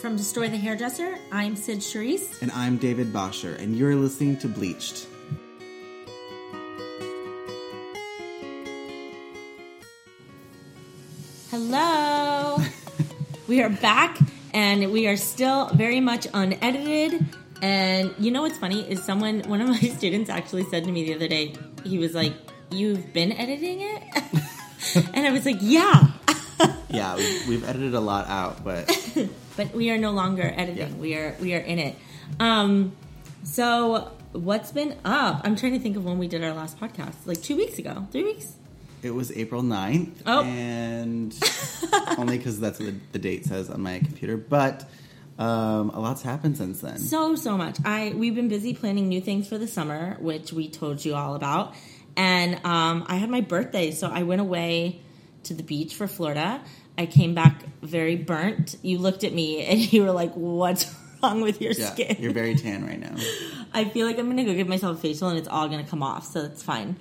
From Destroy the Hairdresser, I'm Sid Charisse. And I'm David Bosher, and you're listening to Bleached. Hello! we are back, and we are still very much unedited. And you know what's funny is someone, one of my students actually said to me the other day, he was like, You've been editing it? and I was like, Yeah. yeah, we've, we've edited a lot out, but but we are no longer editing. Yeah. We are we are in it. Um, so what's been up? I'm trying to think of when we did our last podcast. Like two weeks ago, three weeks. it was April 9th. Oh. And only because that's what the, the date says on my computer. But um, a lot's happened since then. So so much. I we've been busy planning new things for the summer, which we told you all about. And um, I had my birthday, so I went away to the beach for Florida. I came back very burnt. You looked at me and you were like, "What's wrong with your yeah, skin?" you're very tan right now. I feel like I'm gonna go give myself a facial and it's all gonna come off, so that's fine.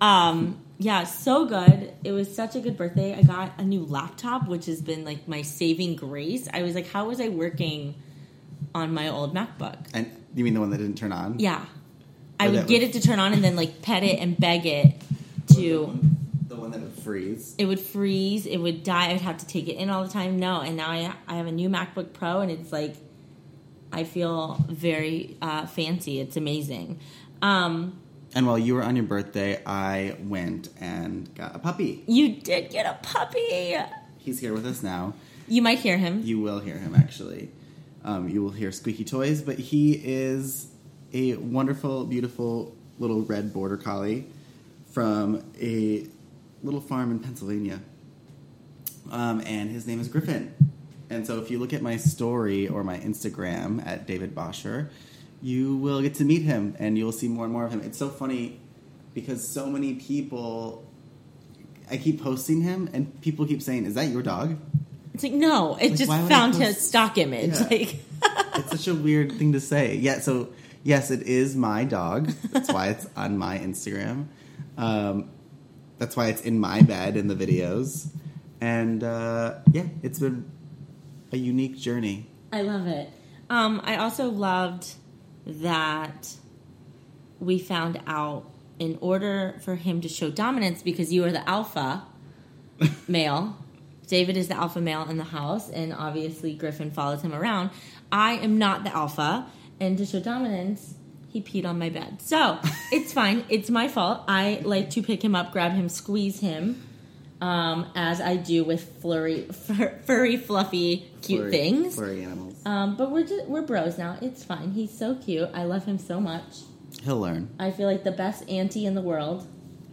Um, yeah, so good. It was such a good birthday. I got a new laptop, which has been like my saving grace. I was like, how was I working on my old MacBook? And you mean the one that didn't turn on? Yeah. I Oh, would get was- it to turn on and then like pet it and beg it The to one, the one that would freeze. it would freeze, it would die, I'd have to take it in all the time. No, and now I I have a new MacBook Pro and it's like I feel very uh, fancy. It's amazing. Um, And while you were on your birthday, I went and got a puppy. You did get a puppy. He's here with us now. You might hear him. You will hear him actually. Um, you will hear squeaky toys, but he is a wonderful, beautiful little red border collie from a little farm in Pennsylvania. Um, and his name is Griffin. And so if you look at my story or my Instagram at David Bosher, you will get to meet him and you'll see more and more of him. It's so funny because so many people I keep posting him and people keep saying, Is that your dog? It's like no, it Like, just why would I found his stock image. Yeah. Like it's such a weird thing to say. Yeah, so yes, it is my dog. That's why it's on my Instagram. Um, that's why it's in my bed in the videos. And uh, yeah, it's been a unique journey. I love it. Um, I also loved that we found out in order for him to show dominance, because you are the alpha male, David is the alpha male in the house, and obviously Griffin follows him around. I am not the alpha, and to show dominance, he peed on my bed. So it's fine. It's my fault. I like to pick him up, grab him, squeeze him, um, as I do with flurry, fur, furry, fluffy, cute Furry- things. Furry animals. Um, but we're just, we're bros now. It's fine. He's so cute. I love him so much. He'll learn. I feel like the best auntie in the world.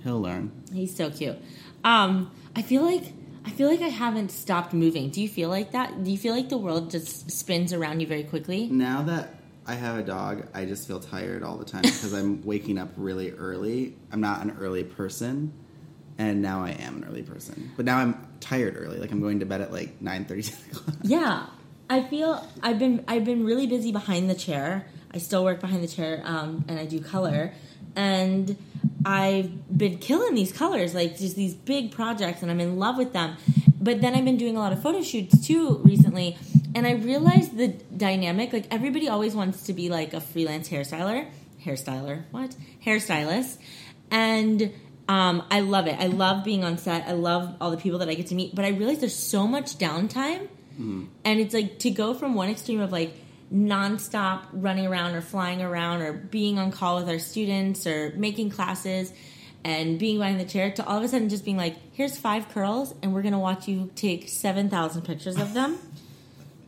He'll learn. He's so cute. Um, I feel like I feel like I haven't stopped moving. Do you feel like that? Do you feel like the world just spins around you very quickly? Now that I have a dog, I just feel tired all the time because I'm waking up really early. I'm not an early person, and now I am an early person. But now I'm tired early. Like I'm going to bed at like 9 o'clock. Yeah, I feel I've been I've been really busy behind the chair. I still work behind the chair, um, and I do color, and I've been killing these colors, like just these big projects, and I'm in love with them. But then I've been doing a lot of photo shoots too recently, and I realized the dynamic. Like everybody always wants to be like a freelance hairstyler, hairstyler, what hairstylist, and um, I love it. I love being on set. I love all the people that I get to meet. But I realize there's so much downtime, and it's like to go from one extreme of like nonstop running around or flying around or being on call with our students or making classes and being behind the chair to all of a sudden just being like, here's five curls, and we're gonna watch you take seven thousand pictures of them,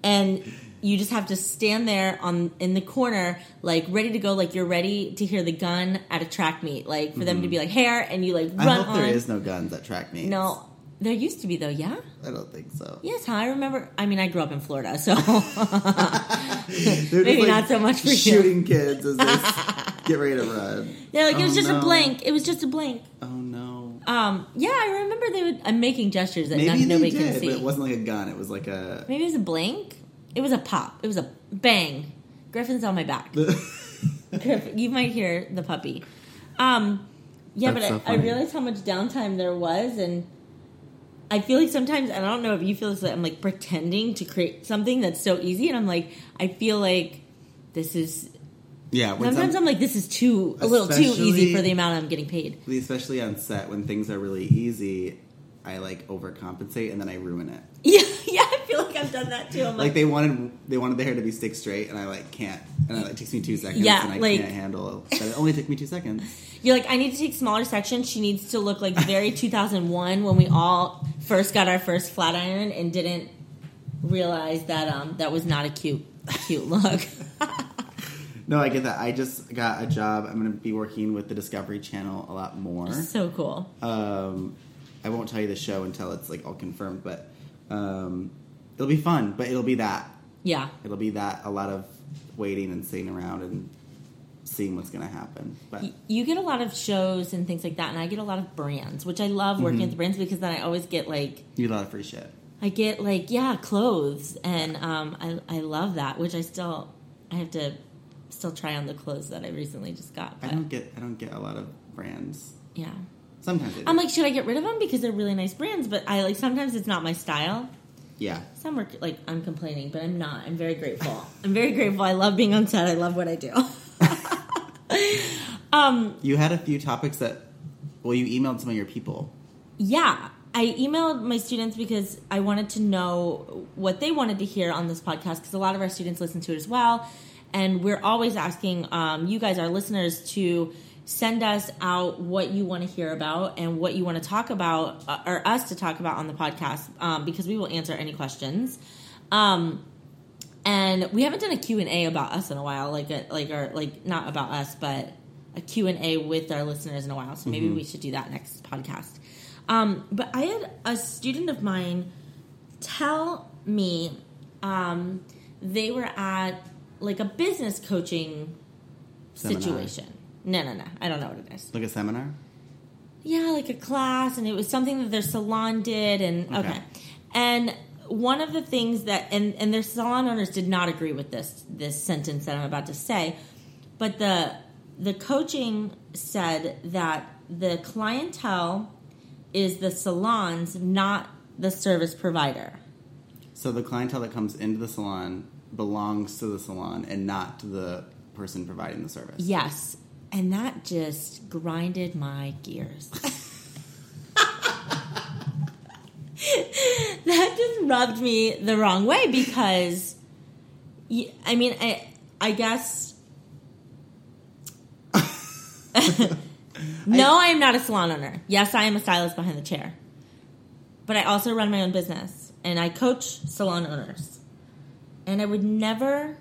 and you just have to stand there on in the corner, like ready to go, like you're ready to hear the gun at a track meet, like for them to be mm-hmm. like hair, and you like I run hope on. there is no guns at track meets. no, there used to be though, yeah. I don't think so. Yes, I remember. I mean, I grew up in Florida, so Maybe like, not so much for you. shooting kids as they get ready to run. they're like, it was Oh, just a no. blank. It was just a blank. Oh no. Um, yeah, I remember they would. I'm making gestures that Maybe not, they nobody did, can but see. it wasn't like a gun. It was like a. Maybe it was a blank. It was a pop. It was a bang. Griffin's on my back. Griffin, you might hear the puppy. Um, yeah, That's but so I, I realized how much downtime there was, and I feel like sometimes, and I don't know if you feel this, way, I'm like pretending to create something that's so easy, and I'm like, I feel like this is. Yeah, when Sometimes some- I'm like, this is too a little too easy for the amount I'm getting paid. especially on set when things are really easy, I like overcompensate and then I ruin it. Yeah, yeah, I feel like I've done that too. I'm Like like, they wanted they wanted the hair to be stick straight and I like can't and it like, takes me two seconds Yeah, and I like- can't handle that it only took me two seconds. you're like, I need to take smaller sections. She needs to look like very 2001 when we all first got our first flat iron and didn't realize that um that was not a cute cute look. No, I get that. I just got a job. I'm going to be working with the Discovery Channel a lot more. so cool. Um, I won't tell you the show until it's like all confirmed, but um, it'll be fun. But it'll be that. Yeah. It'll be that a lot of waiting and sitting around and seeing what's going to happen. But Y- You get a lot of shows and things like that, and I get a lot of brands, which I love working Mm-hmm. with the brands because then I always get like you get a lot of free shit. I get like yeah clothes, and um, I I love that. Which I still I have to still try on the clothes that I recently just got. I don't get. I don't get a lot of brands. yeah, Sometimes. I'm like should I get rid of them because they're really nice brands? But I like sometimes it's not my style. yeah. Some are like I'm complaining, but I'm not. I'm very grateful. I'm very grateful. I love being on set. I love what I do. um, You had a few topics that. Well, you emailed some of your people. Yeah, I emailed my students because I wanted to know what they wanted to hear on this podcast because a lot of our students listen to it as well. And we're always asking um, you guys, our listeners, to send us out what you want to hear about and what you want to talk about, uh, or us to talk about on the podcast um, because we will answer any questions. Um, and we haven't done a Q&A about us in a while, like a, like our like not about us, but a Q&A with our listeners in a while. So maybe we should do that next podcast. Um, but I had a student of mine tell me um, they were at like a business coaching Seminar. situation. No, no, no. I don't know what it is. Like a seminar. Yeah, like a class, and it was something that their salon did, and okay. Okay. And one of the things that and and their salon owners did not agree with this this sentence that I'm about to say, but the the coaching said that the clientele is the salons, not the service provider. So the clientele that comes into the salon belongs to the salon and not to the person providing the service. Yes. And that just grinded my gears. that just rubbed me the wrong way because, I mean, I, I guess. no, I am not a salon owner. Yes, I am a stylist behind the chair. But I also run my own business and I coach salon owners. And I would never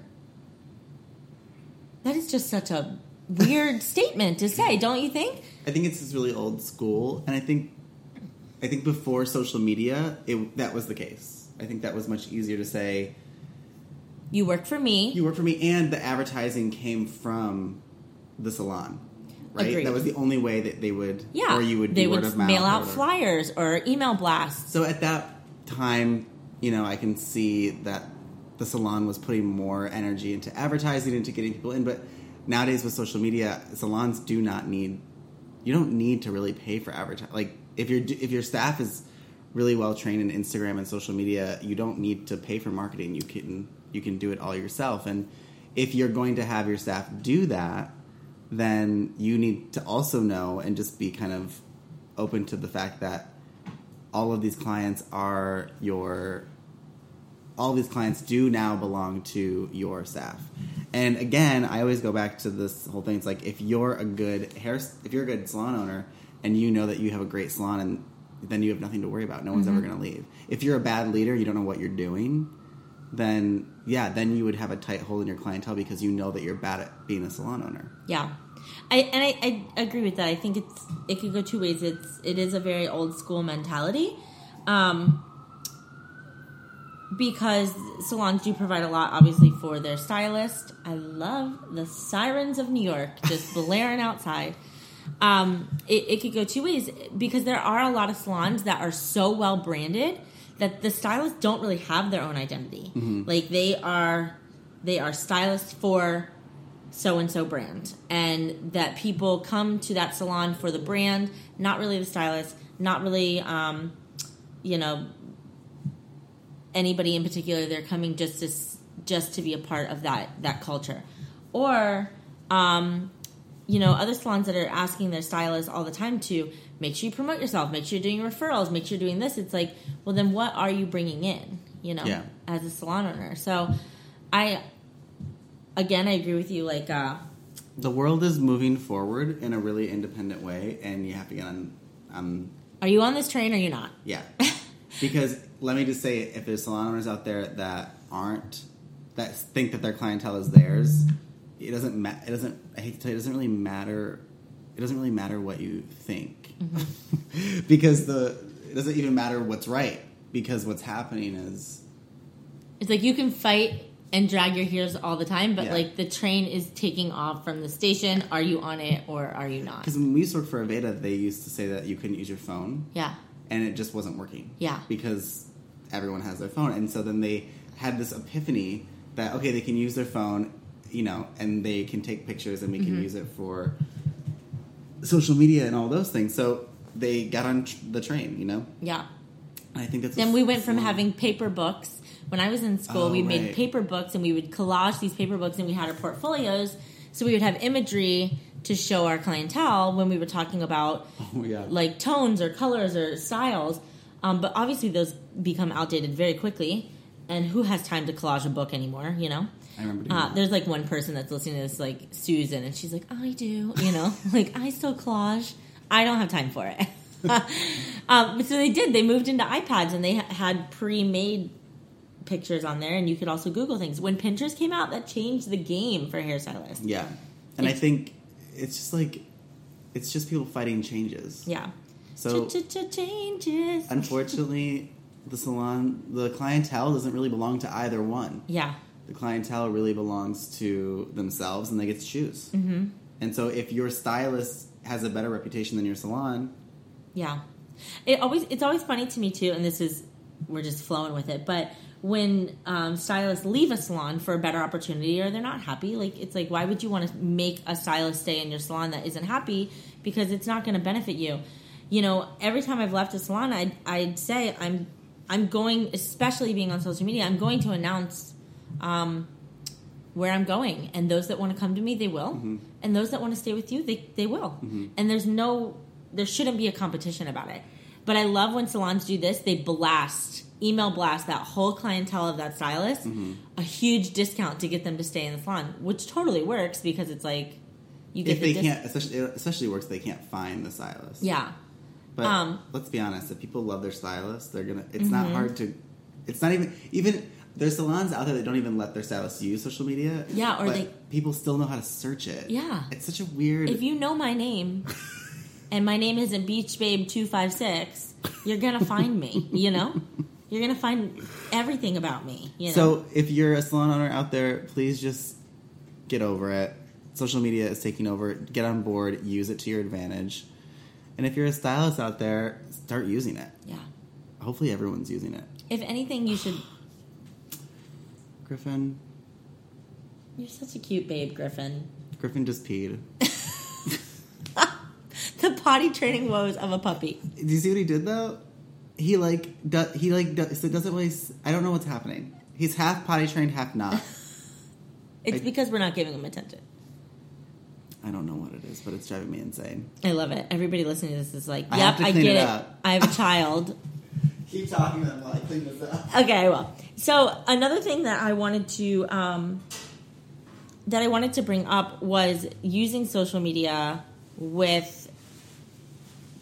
that is just such a weird statement to say, don't you think? I think it's just really old school, and I think, I think before social media, it that was the case. I think that was much easier to say. You work for me. You work for me, and the advertising came from the salon, right? Agreed. That was the only way that they would, yeah. or you would they do would word of mouth mail out whatever. flyers or email blasts. So at that time, you know, I can see that the salon was putting more energy into advertising, into getting people in. But nowadays with social media, salons do not need. You don't need to really pay for advertising. Like if your if your staff is really well trained in Instagram and social media, you don't need to pay for marketing. You can you can do it all yourself. And if you're going to have your staff do that, then you need to also know and just be kind of open to the fact that all of these clients are your all these clients do now belong to your staff and again i always go back to this whole thing it's like if you're a good hair if you're a good salon owner and you know that you have a great salon and then you have nothing to worry about no one's ever going to leave if you're a bad leader you don't know what you're doing then yeah then you would have a tight hold in your clientele because you know that you're bad at being a salon owner Yeah. I, and I, I agree with that. I think it's it could go two ways. It's it is a very old school mentality, um, because salons do provide a lot, obviously, for their stylist. I love the sirens of New York just blaring outside. Um, it, it could go two ways because there are a lot of salons that are so well branded that the stylists don't really have their own identity. Like they are they are stylists for so and so brand, and that people come to that salon for the brand, not really the stylist, not really um, you know anybody in particular they're coming just to just to be a part of that that culture or um, you know other salons that are asking their stylists all the time to make sure you promote yourself make sure you're doing referrals make sure you're doing this it's like well then what are you bringing in you know Yeah. as a salon owner so i again i agree with you like uh The world is moving forward in a really independent way, and you have to get on. on are you on this train or you're not yeah, because let me just say, if there's salon owners out there that aren't that think that their clientele is theirs, it doesn't. Ma- it doesn't. I hate to tell you, it doesn't really matter. It doesn't really matter what you think, mm-hmm. because the it doesn't even matter what's right. Because what's happening is It's like you can fight and drag your heels all the time, but Yeah. like the train is taking off from the station. Are you on it or are you not? because when we used to work for Aveda, they used to say that you couldn't use your phone. Yeah. and it just wasn't working. Yeah. Because everyone has their phone. And so then they had this epiphany that, okay, they can use their phone, you know, and they can take pictures and we Mm-hmm. can use it for social media and all those things. So they got on tr- the train, you know? Yeah. I think that's Then we went from that's- having paper books. When I was in school, Oh, we made paper books and we would collage these paper books and we had our portfolios. So we would have imagery to show our clientele when we were talking about Oh, yeah. like tones or colors or styles. Um, but obviously, those become outdated very quickly. And who has time to collage a book anymore, you know? I remember doing Uh, there's like one person that's listening to this, like Susan, and she's like, I do, you know, like I still collage. I don't have time for it. um, so they did. They moved into iPads and they ha- had pre-made pictures on there, and you could also Google things. When Pinterest came out, that changed the game for hairstylists. Yeah. And I think it's just like, it's just people fighting changes. Yeah. So changes. unfortunately, the salon, the clientele doesn't really belong to either one. Yeah. the clientele really belongs to themselves and they get to choose. Mm-hmm. And so if your stylist has a better reputation than your salon, Yeah. It always it's always funny to me too, and this is we're just flowing with it, but when um, stylists leave a salon for a better opportunity or they're not happy, like it's like why would you want to make a stylist stay in your salon that isn't happy because it's not going to benefit you. You know, every time I've left a salon, I'd, I'd say I'm I'm going, especially being on social media, I'm going to announce um, where I'm going, and those that want to come to me, they will, mm-hmm. and those that want to stay with you, they they will. Mm-hmm. And there's no, there shouldn't be a competition about it. But I love when salons do this; they blast, email blast that whole clientele of that stylist mm-hmm. a huge discount to get them to stay in the salon, which totally works because it's like you get if the they dis- can't, especially especially works, they can't find the stylist. yeah, But Um, let's be honest, if people love their stylist, they're gonna. It's not hard to. It's not even even. There's salons out there that don't even let their stylists use social media. Yeah, or but they- people still know how to search it. Yeah. it's such a weird. if you know my name and my name isn't Beach Babe two five six, you're gonna find me. You know, you're gonna find everything about me. You know, So if you're a salon owner out there, please just get over it. Social media is taking over. Get on board. Use it to your advantage. And if you're a stylist out there, start using it. yeah. Hopefully, everyone's using it. If anything, you should. Griffin, You're such a cute babe, Griffin. Griffin just peed. The potty training woes of a puppy. Do you see what he did though? He like do, he like do, so doesn't really. I don't know what's happening. He's half potty trained, half not. It's I- because we're not giving him attention. I don't know what it is, but it's driving me insane. I love it. Everybody listening to this is like, "Yep, to I get it it. I have a child." Keep talking then while I clean this up. Okay, well. So another thing that I wanted to um, that I wanted to bring up was using social media with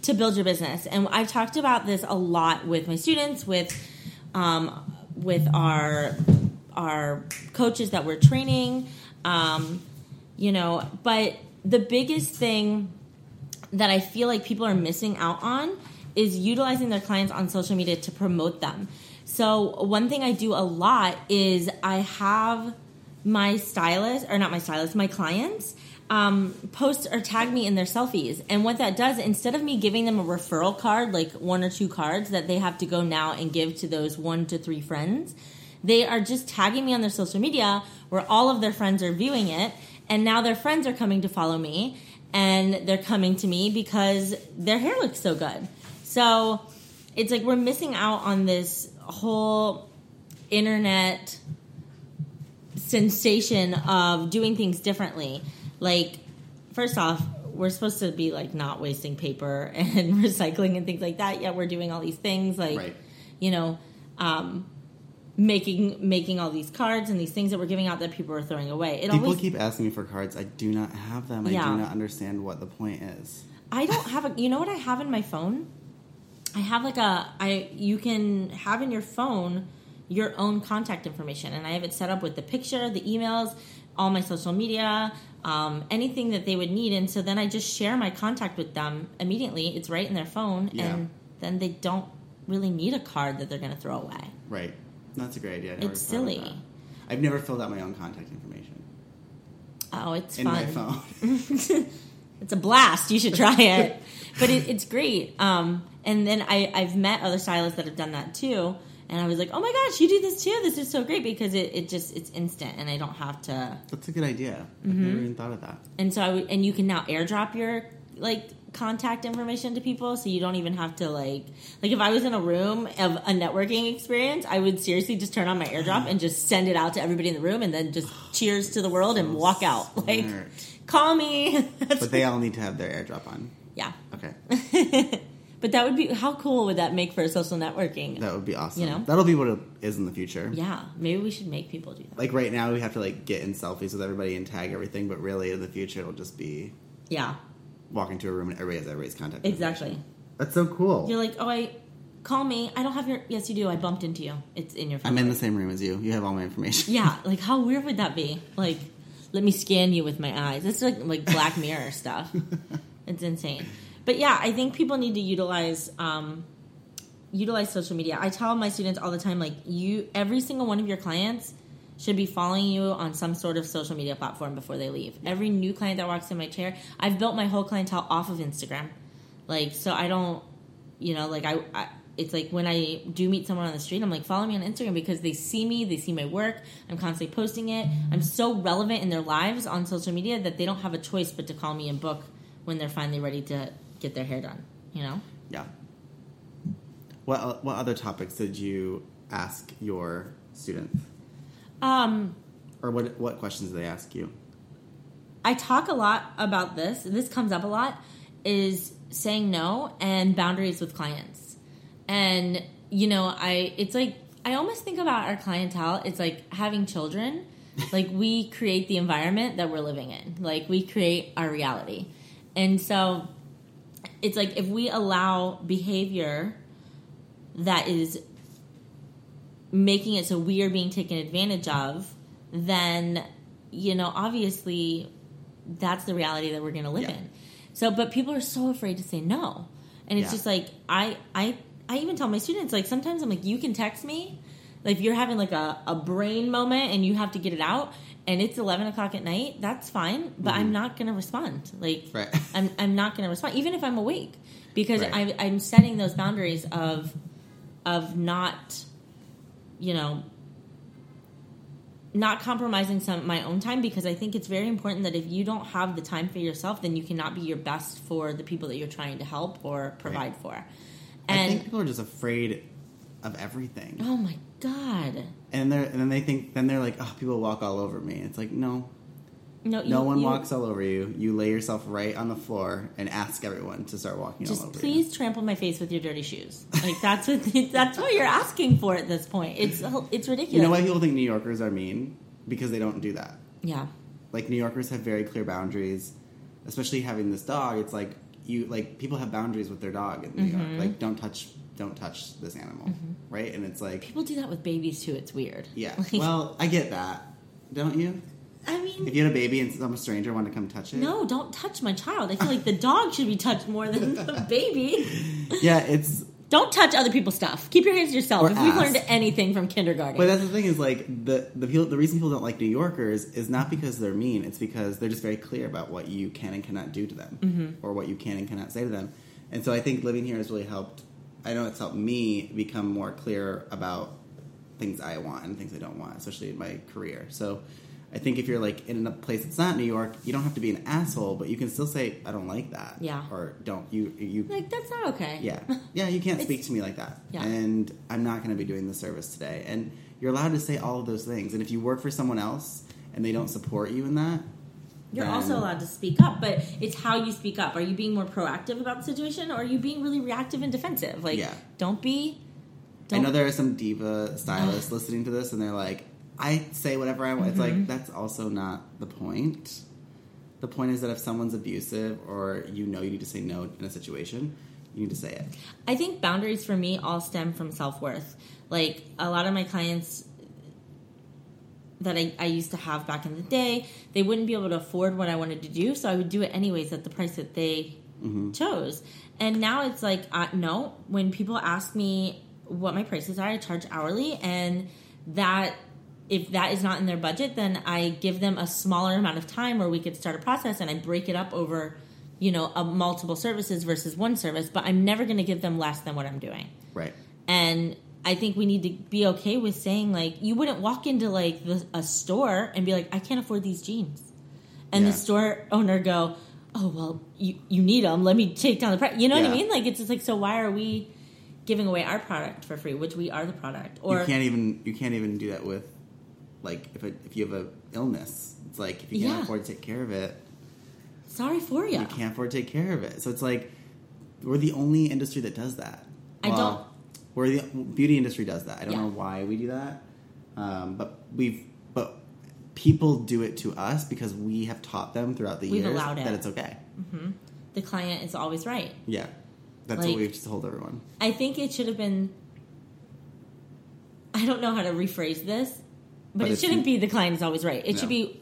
to build your business, and I've talked about this a lot with my students, with um, with our our coaches that we're training, um, you know. But the biggest thing that I feel like people are missing out on is utilizing their clients on social media to promote them. So one thing I do a lot is I have my stylist or not my stylist, my clients um, post or tag me in their selfies. And what that does, instead of me giving them a referral card, like one or two cards that they have to go now and give to those one to three friends, they are just tagging me on their social media where all of their friends are viewing it. And now their friends are coming to follow me and they're coming to me because their hair looks so good. So it's like we're missing out on this whole internet sensation of doing things differently. Like, first off, we're supposed to be like not wasting paper and recycling and things like that. Yet we're doing all these things like, Right. you know, um, making making all these cards and these things that we're giving out that people are throwing away. It People always keep asking me for cards. I do not have them. I do not understand what the point is. I don't have a. You know what I have in my phone? I have like a. I you can have in your phone your own contact information, and I have it set up with the picture, the emails, all my social media, um, anything that they would need, and so then I just share my contact with them immediately. It's right in their phone, Yeah. and then they don't really need a card that they're going to throw away. Right. That's a great idea. It's silly. I've never filled out my own contact information Oh, it's in fun. my phone. it's a blast. You should try it. but it, it's great. Um, and then I, I've met other stylists that have done that too. And I was like, oh my gosh, you do this too? This is so great because it, it just, it's instant and I don't have to. That's a good idea. I've Mm-hmm. never even thought of that. And so I would, and you can now airdrop your like contact information to people so you don't even have to like, like if I was in a room of a networking experience, I would seriously just turn on my airdrop and just send it out to everybody in the room and then just cheers to the world and walk out. Like, call me. But they all need to have their airdrop on. yeah. Okay. But that would be how cool would that make for social networking? That would be awesome. You know? That'll be what it is in the future. yeah, maybe we should make people do that. Like right now, we have to like get in selfies with everybody and tag everything, but really in the future, it'll just be Yeah, walking into a room and everybody has everybody's contact. exactly. That's so cool. You're like, oh, I call me. I don't have your. Yes, you do. I bumped into you. It's in your phone. I'm in the same room as you. You have all my information. Yeah, like how weird would that be? Like, let me scan you with my eyes. It's like like Black Mirror stuff. It's insane. But yeah, I think people need to utilize um, utilize social media. I tell my students all the time, like you, every single one of your clients should be following you on some sort of social media platform before they leave. Every new client that walks in my chair, I've built my whole clientele off of Instagram. Like, so I don't, you know, like I, I it's like when I do meet someone on the street, I'm like, follow me on Instagram because they see me, they see my work. I'm constantly posting it. I'm so relevant in their lives on social media that they don't have a choice but to call me and book when they're finally ready to get their hair done. You know? Yeah. What what other topics did you ask your students, Um, or what what questions did they ask you? I talk a lot about this. and This comes up a lot. Is saying no and boundaries with clients. And you know, I it's like I almost think about our clientele. It's like having children. like we create the environment that we're living in. Like we create our reality. And so it's like if we allow behavior that is making it so we are being taken advantage of, then you know, obviously that's the reality that we're going to live Yeah. in. So, but people are so afraid to say no, and it's Yeah. just like I, I, I even tell my students like sometimes I'm like, you can text me, like if you're having like a, a brain moment and you have to get it out, and it's eleven o'clock at night, that's fine, but I'm not going to respond. Like, Mm-hmm. Right. I'm, I'm not going to respond, even if I'm awake, because Right. I, I'm setting those boundaries of, of not, you know, not compromising some my own time because I think it's very important that if you don't have the time for yourself, then you cannot be your best for the people that you're trying to help or provide for. I And think people are just afraid of everything, oh my god, and they're and then they think then they're like, oh, people walk all over me. It's like no, no, no one you- walks all over you. You lay yourself right on the floor and ask everyone to start walking all Just please trample my face with your dirty shoes. Like that's what that's what you're asking for at this point. It's it's ridiculous. you. You know why people think New Yorkers are mean? Because they don't do that. Yeah, Like New Yorkers have very clear boundaries, especially having this dog. It's like you like people have boundaries with their dog in New Mm-hmm. York. Like don't touch don't touch this animal, right? And it's like people do that with babies too. It's weird. yeah. Well, I get that, don't you? I mean, If you had a baby and some stranger wanted to come touch it, no, don't touch my child. I feel like the dog should be touched more than the baby. yeah, it's. Don't touch other people's stuff. Keep your hands to yourself. Or if we've learned anything from kindergarten, But that's the thing is like the the people, the reason people don't like New Yorkers is not because they're mean. It's because they're just very clear about what you can and cannot do to them, Mm-hmm. or what you can and cannot say to them. And so I think living here has really helped. I know it's helped me become more clear about things I want and things I don't want, especially in my career. So I think if you're like in a place that's not New York, you don't have to be an asshole, but you can still say, "I don't like that." Yeah. Or don't you you Like that's not okay. yeah yeah you can't speak to me like that. Yeah. And I'm not going to be doing the service today. And you're allowed to say all of those things. And if you work for someone else and they don't support you in that, You're then- also allowed to speak up, but it's how you speak up. Are you being more proactive about the situation, or are you being really reactive and defensive? Like, Yeah. don't be. I Don't, know there are some diva stylists listening to this, and they're like, "I say whatever I want." It's Mm-hmm. like that's also not the point. The point is that if someone's abusive or you know you need to say no in a situation, you need to say it. I think boundaries for me all stem from self worth. Like a lot of my clients that I, I used to have back in the day, they wouldn't be able to afford what I wanted to do, so I would do it anyways at the price that they chose. And now it's like, uh, no, when people ask me what my prices are, I charge hourly, and that if that is not in their budget, then I give them a smaller amount of time where we could start a process, and I break it up over, you know, a multiple services versus one service. But I'm never going to give them less than what I'm doing. Right. And I think we need to be okay with saying like you wouldn't walk into like the, a store and be like I can't afford these jeans, and Yeah. the store owner go, oh well you you need them. Let me take down the price. You know what I mean? Like it's just like so why are we giving away our product for free, which we are the product? Or you can't even you can't even do that with like if it, if you have a illness. It's like if you can't Yeah. afford to take care of it, sorry for you. you can't afford to take care of it. So it's like we're the only industry that does that. I don't- We're the beauty industry does that. I don't Yeah. know why we do that, um, but we've but people do it to us because we have taught them throughout the We've years allowed it. that it's okay. The client is always right. Yeah, that's Like- what we've told everyone. I think it should have been. I don't know how to rephrase this, but, But it shouldn't be the client is always right. It should be.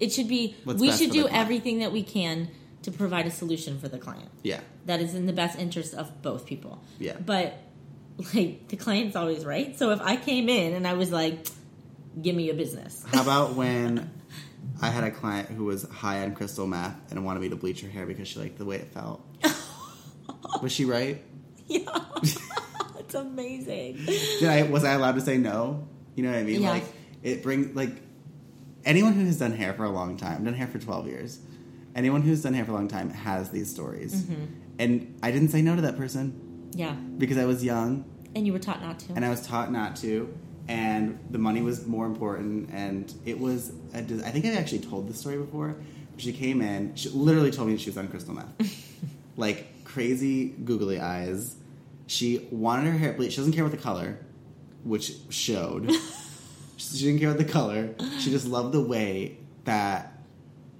It should be. What's we should do everything that we can to provide a solution for the client Yeah, that is in the best interest of both people. Yeah. But like the client's always right. So if I came in and I was like, "Give me a business," How about when I had a client who was high on crystal meth and wanted me to bleach her hair because she liked the way it felt? was she right? yeah, it's amazing. Did I was I allowed to say no? You know what I mean? Yeah. Like it brings like anyone who has done hair for a long time, done hair for twelve years, anyone who's done hair for a long time has these stories. Mm-hmm. And I didn't say no to that person Yeah, because I was young and you were taught not to. and I was taught not to. And the money was more important, and it was. A, I think I actually told this story before. She came in. She literally told me she was on crystal meth, like crazy googly eyes. She wanted her hair bleached. She doesn't care about the color, which showed. she didn't care about the color. She just loved the way that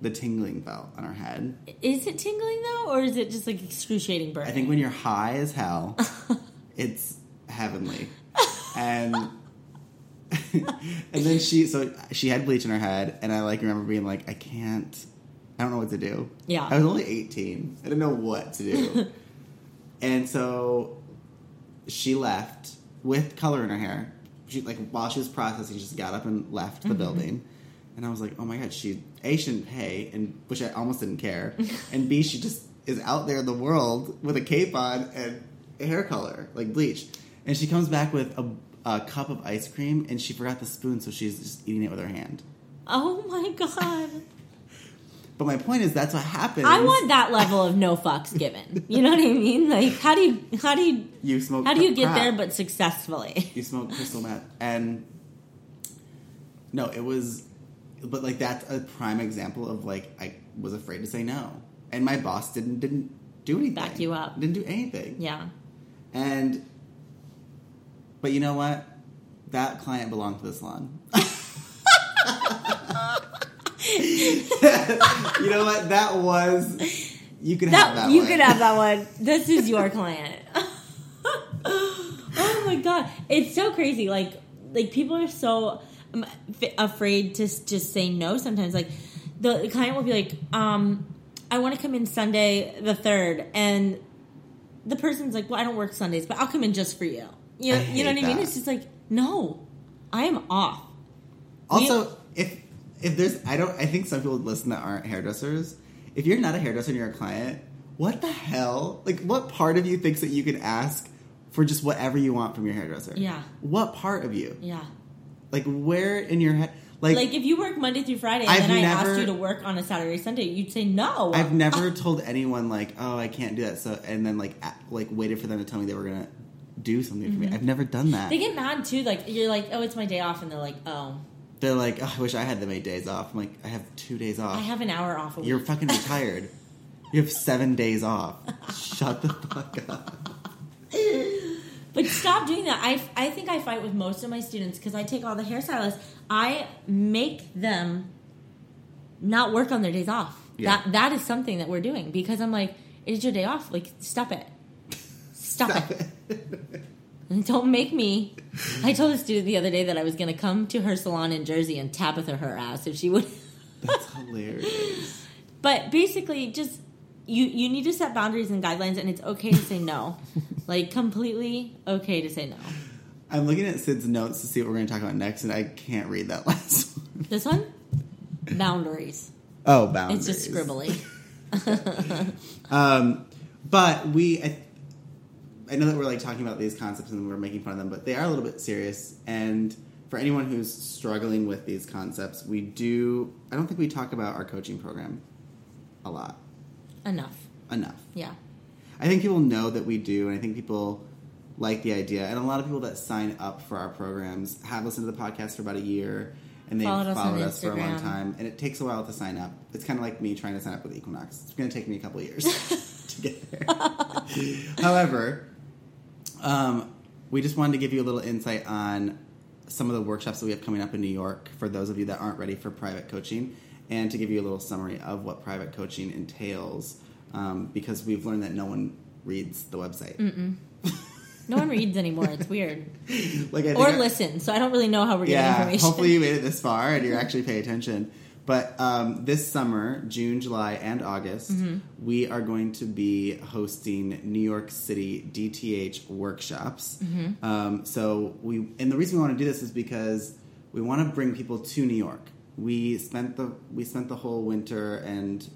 the tingling felt on her head. Is it tingling though, or is it just like excruciating burning? I think when you're high as hell, it's heavenly. And and then she so she had bleach in her head, and I like remember being like, I can't, I don't know what to do. Yeah. I was only 18. I didn't know what to do. and so she left with color in her hair. She like while she was processing, she just got up and left Mm-hmm. the building. And I was like, oh my god, she a shouldn't pay, and which I almost didn't care, and b she just is out there in the world with a cape on and hair color like bleach, and she comes back with a, a cup of ice cream, and she forgot the spoon, so she's just eating it with her hand. oh my god. But my point is, that's what happens. I want that level of no fucks given. You know what I mean? Like how do you how do you you smoke. how do you get there but successfully? you smoke crystal meth and no it was but like that's a prime example of like i was afraid to say no and my boss didn't didn't do anything Back you up. didn't do anything Yeah. and but you know what that client belonged to the salon you know what that was you could have That, that you one. could have that one. This is your client. oh my god, it's so crazy. Like like people are so um, f- afraid to just say no. Sometimes like the, client will be like, um, "I want to come in Sunday the third, and the person's like, "Well, I don't work Sundays, but I'll come in just for you." You know, you know what hate I mean? It's just like, no, I am off. Also, if if there's, I don't. I think some people listen that aren't hairdressers. If you're not a hairdresser and you're a client, what the hell? Like, what part of you thinks that you can ask for just whatever you want from your hairdresser? Yeah. What part of you? Yeah. Like where in your head? Like, Like if you work Monday through Friday and I've then I never- asked you to work on a Saturday Sunday, you'd say no. I've never told anyone like, oh, I can't do that. So and then like like waited for them to tell me they were gonna do something for me. I've never done that. Mm-hmm. They get mad too. Like you're like, oh, it's my day off, and they're like, oh, They're like, oh, I wish I had them eight days off. I'm like, I have two days off. I have an hour off a week. You're fucking retired. you have seven days off. Shut the fuck up. But stop doing that. I, I think I fight with most of my students because I take all the hairstylists. I make them not work on their days off. Yeah. That that is something that we're doing because I'm like, it's your day off. Like, stop it. Stop, it. And don't make me. I told a student the other day that I was going to come to her salon in Jersey and Tabatha her ass if she would. That's hilarious. But basically, just you you need to set boundaries and guidelines, and it's okay to say no. like completely okay to say no. I'm looking at Sid's notes to see what we're going to talk about next, and I can't read that last one. This one, boundaries. Oh, boundaries. It's just scribbly. Um, but we, I, I know that we're like talking about these concepts and we're making fun of them, but they are a little bit serious. And for anyone who's struggling with these concepts, we do. I don't think we talk about our coaching program a lot Enough. enough. Yeah. I think people know that we do, and I think people like the idea. And a lot of people that sign up for our programs have listened to the podcast for about a year, and they've Followed us followed us for a long time. And it takes a while to sign up. It's kind of like me trying to sign up with Equinox. It's going to take me a couple of years to get there. However, um, we just wanted to give you a little insight on some of the workshops that we have coming up in New York for those of you that aren't ready for private coaching, and to give you a little summary of what private coaching entails, um, because we've learned that no one reads the website. No one reads anymore. It's weird. like I Or I- listen. So I don't really know how we're getting information. hopefully you made it this far and you're actually paying attention. But um, this summer, June, July, and August, Mm-hmm. we are going to be hosting New York City DTH workshops. Mm-hmm. Um, so we, and the reason we want to do this is because we want to bring people to New York. We spent the we spent the whole winter and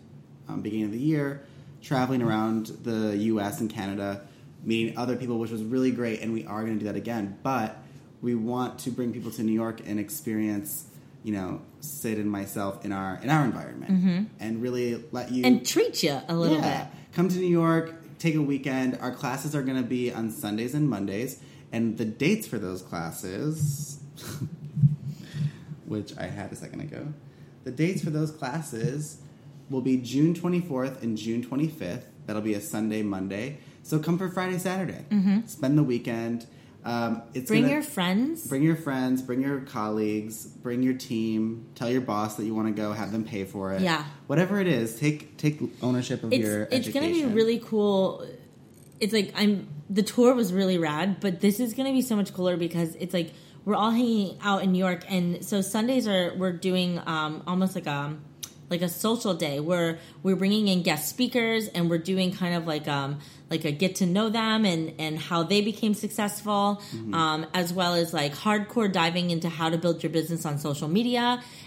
um, beginning of the year traveling around the U.S. and Canada, meeting other people, which was really great, and we are going to do that again. But we want to bring people to New York and experience, you know, Sid in myself in our in our environment, and really let you Mm-hmm. and treat you a little yeah. bit. Come to New York, take a weekend. Our classes are going to be on Sundays and Mondays, and the dates for those classes, which I had a second ago, the dates for those classes will be June 24th and June 25th. That'll be a Sunday, Monday. So come for Friday, Saturday. Spend the weekend. Um, it's. Bring gonna- your friends. Bring your friends, bring your colleagues, bring your team. Tell your boss that you want to go. Have them pay for it. Yeah. whatever it is, take take ownership of it's your. it's gonna be really cool. It's like I'm the tour was really rad, but this is gonna be so much cooler because it's like we're all hanging out in New York, and so Sundays are we're doing um, almost like a like a social day where we're bringing in guest speakers and we're doing kind of like um like a get to know them and and how they became successful um, as well as like hardcore diving into how to build your business on social media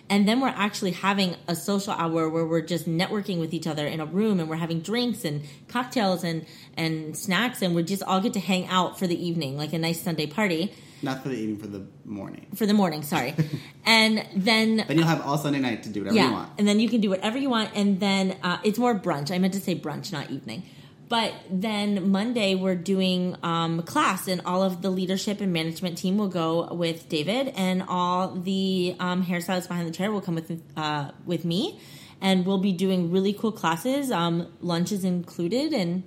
and then we're actually having a social hour where we're just networking with each other in a room and we're having drinks and cocktails and and snacks and we just all get to hang out for the evening like a nice sunday party not for the evening, for the morning. for the morning sorry and then Then you'll have all Sunday night to do whatever yeah, you want. and then you can do whatever you want, and then uh, it's more brunch. I meant to say brunch, not evening. But then Monday we're doing um, class, and all of the leadership and management team will go with David, and all the um, hairstylists behind the chair will come with uh, with me, and we'll be doing really cool classes. Um, lunch is included, and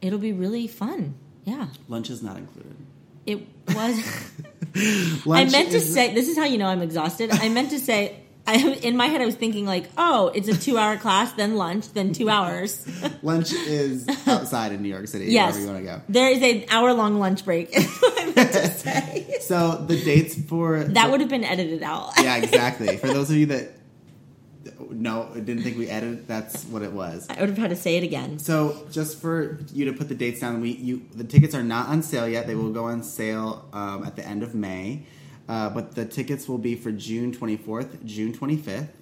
it'll be really fun. Yeah, Lunch is not included. it was. I meant to say this is how you know I'm exhausted. I meant to say I in my head I was thinking like, oh, it's a two hour class, then lunch, then two hours. lunch is outside in New York City. yes, wherever you want to go. there is an hour long lunch break. I meant to say So the dates for that would have been edited out. yeah exactly for those of you that no didn't think we edited that's what it was. I would have had to say it again. So just for you to put the dates down, we you the tickets are not on sale yet. They will go on sale um, at the end of May, uh, but the tickets will be for June twenty fourth, June twenty fifth.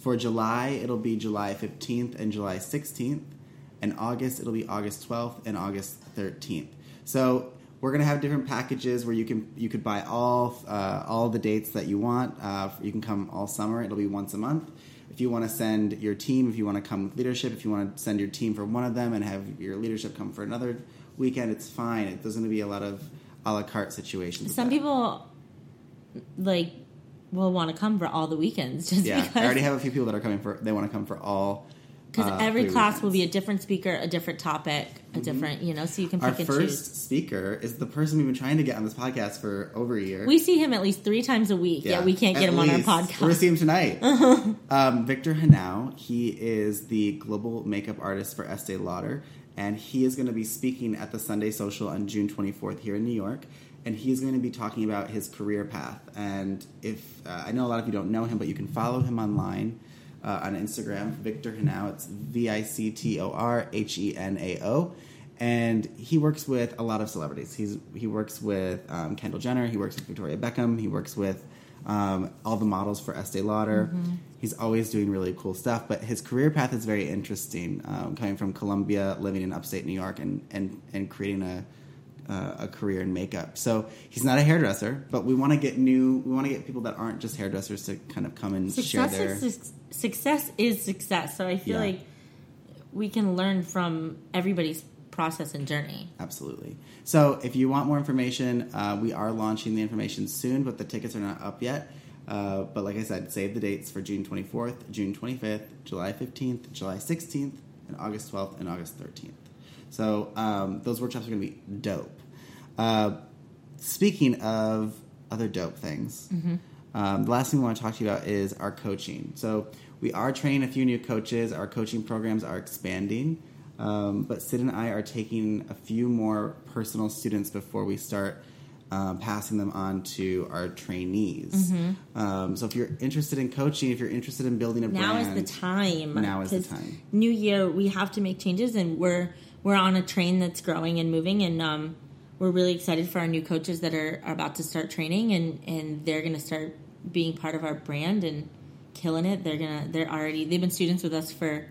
For July, it'll be July fifteenth and July sixteenth, and August it'll be August twelfth and August thirteenth. So we're gonna have different packages where you can you could buy all uh, all the dates that you want. Uh, you can come all summer. It'll be once a month. If you want to send your team, if you want to come with leadership, if you want to send your team for one of them and have your leadership come for another weekend, it's fine. It, there's going to be a lot of a la carte situations. Some people like will want to come for all the weekends just yeah, because I already have a few people that are coming for. They want to come for all. because uh, every class will be a different speaker, a different topic, a different you know, so you can Our pick and first choose. speaker is the person we've been trying to get on this podcast for over a year. We see him at least three times a week. Yeah, we can't at get him on our podcast. We're gonna see him tonight. um, Victor Henao, he is the global makeup artist for Estee Lauder, and he is going to be speaking at the Sunday Social on June 24th here in New York. And he's going to be talking about his career path. And if uh, I know a lot of you don't know him, but you can follow him online uh, on Instagram, Victor Henao. It's V I C T O R H E N A O. And he works with a lot of celebrities. He's he works with um, Kendall Jenner. He works with Victoria Beckham. He works with um, all the models for Estee Lauder. He's always doing really cool stuff. But his career path is very interesting. Um, coming from Colombia, living in upstate New York, and and and creating a uh, a career in makeup. So he's not a hairdresser, but we want to get new. We want to get people that aren't just hairdressers to kind of come and share their. is suc- success is success. So I feel Yeah. like we can learn from everybody's process and journey. Absolutely. So if you want more information, uh, we are launching the information soon, but the tickets are not up yet. Uh, but like I said, save the dates for June 24th, June 25th, July 15th, July 16th, and August 12th and August 13th. So um, those workshops are going to be dope. Uh, speaking of other dope things, um, the last thing we want to talk to you about is our coaching. So we are training a few new coaches. Our coaching programs are expanding, um, but Sid and I are taking a few more personal students before we start um, passing them on to our trainees. Um, so if you're interested in coaching, if you're interested in building a Now brand, is the time. Now is the time. New year, we have to make changes, and we're we're on a train that's growing and moving, and um, we're really excited for our new coaches that are, are about to start training, and and they're going to start being part of our brand and killing it. They're gonna they're already they've been students with us for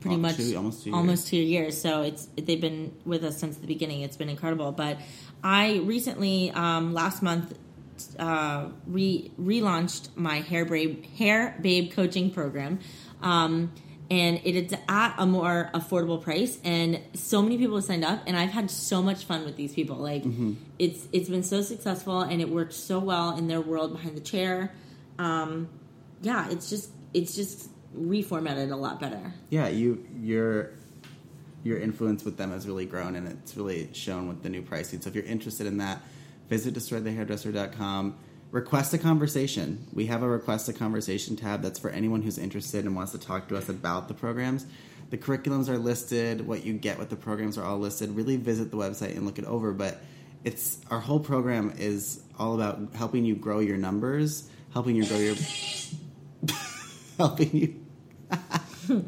pretty much two- almost two almost two years. So it's they've been with us since the beginning. It's been incredible. But I recently um, last month uh, re relaunched my hair babe hair babe coaching program. Um, and it is at a more affordable price, and so many people have signed up, and I've had so much fun with these people. Like, it's it's been so successful, and it works so well in their world behind the chair. Um, yeah, it's just it's just reformatted a lot better. yeah, you your your influence with them has really grown, and it's really shown with the new pricing. So if you're interested in that, visit destroythehairdresser.com. Request a conversation. We have a request a conversation tab that's for anyone who's interested and wants to talk to us about the programs. The curriculums are listed. What you get with the programs are all listed. Really visit the website and look it over. But it's our whole program is all about helping you grow your numbers, helping you grow your, helping you.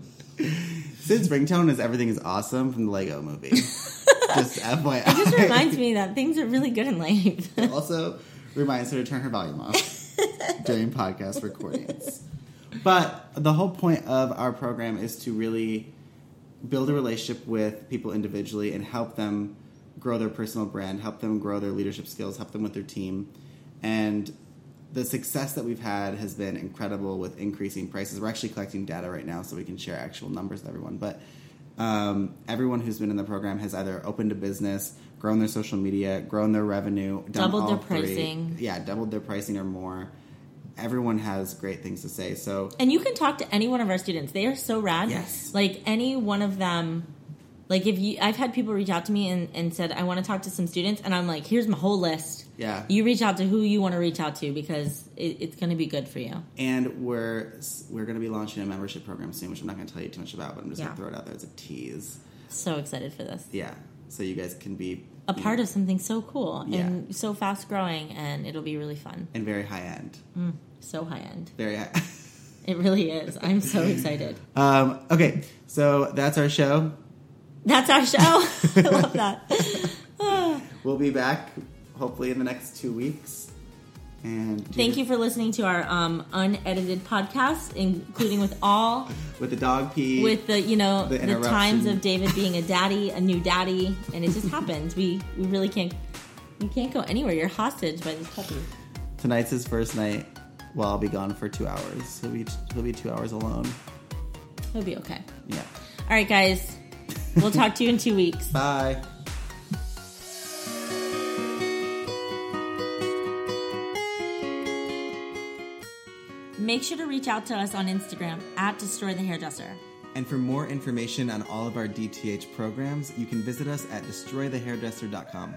Sid's ringtone is "Everything is Awesome" from the Lego Movie. Just FYI. It just reminds me that things are really good in life. also reminds her to turn her volume off during podcast recordings. But the whole point of our program is to really build a relationship with people individually and help them grow their personal brand, help them grow their leadership skills, help them with their team. And the success that we've had has been incredible with increasing prices. We're actually collecting data right now so we can share actual numbers with everyone. But um, everyone who's been in the program has either opened a business, grown their social media, grown their revenue, Doubled their three. pricing. Yeah, doubled their pricing or more. Everyone has great things to say. So And you can talk to any one of our students. They are so rad. Yes. Like any one of them. Like if you, I've had people reach out to me and, and said, I want to talk to some students, and I'm like, here's my whole list. Yeah. You reach out to who you want to reach out to because it, it's going to be good for you. and we're we're going to be launching a membership program soon, which I'm not going to tell you too much about, but I'm just Yeah. going to throw it out there as a tease. So excited for this. Yeah, so you guys can be A part know, of something so cool Yeah. and so fast growing, and it'll be really fun. and very high end, So high end. very high. It really is. I'm so excited. um, okay, so that's our show. That's our show. I love that. We'll be back hopefully in the next two weeks. And Thank you for listening to our um, unedited podcast, including with all with the dog pee. with the you know The the, times of David being a daddy, a new daddy, and it just happens. We we really can't You can't go anywhere. You're hostage by this puppy. Tonight's his first night. Well, I'll be gone for two hours. He'll be he'll be two hours alone. He'll be okay. Yeah. All right, guys. We'll talk to you in two weeks. Bye. Make sure to reach out to us on Instagram at Destroy the Hairdresser. And for more information on all of our DTH programs, you can visit us at destroythehairdresser.com.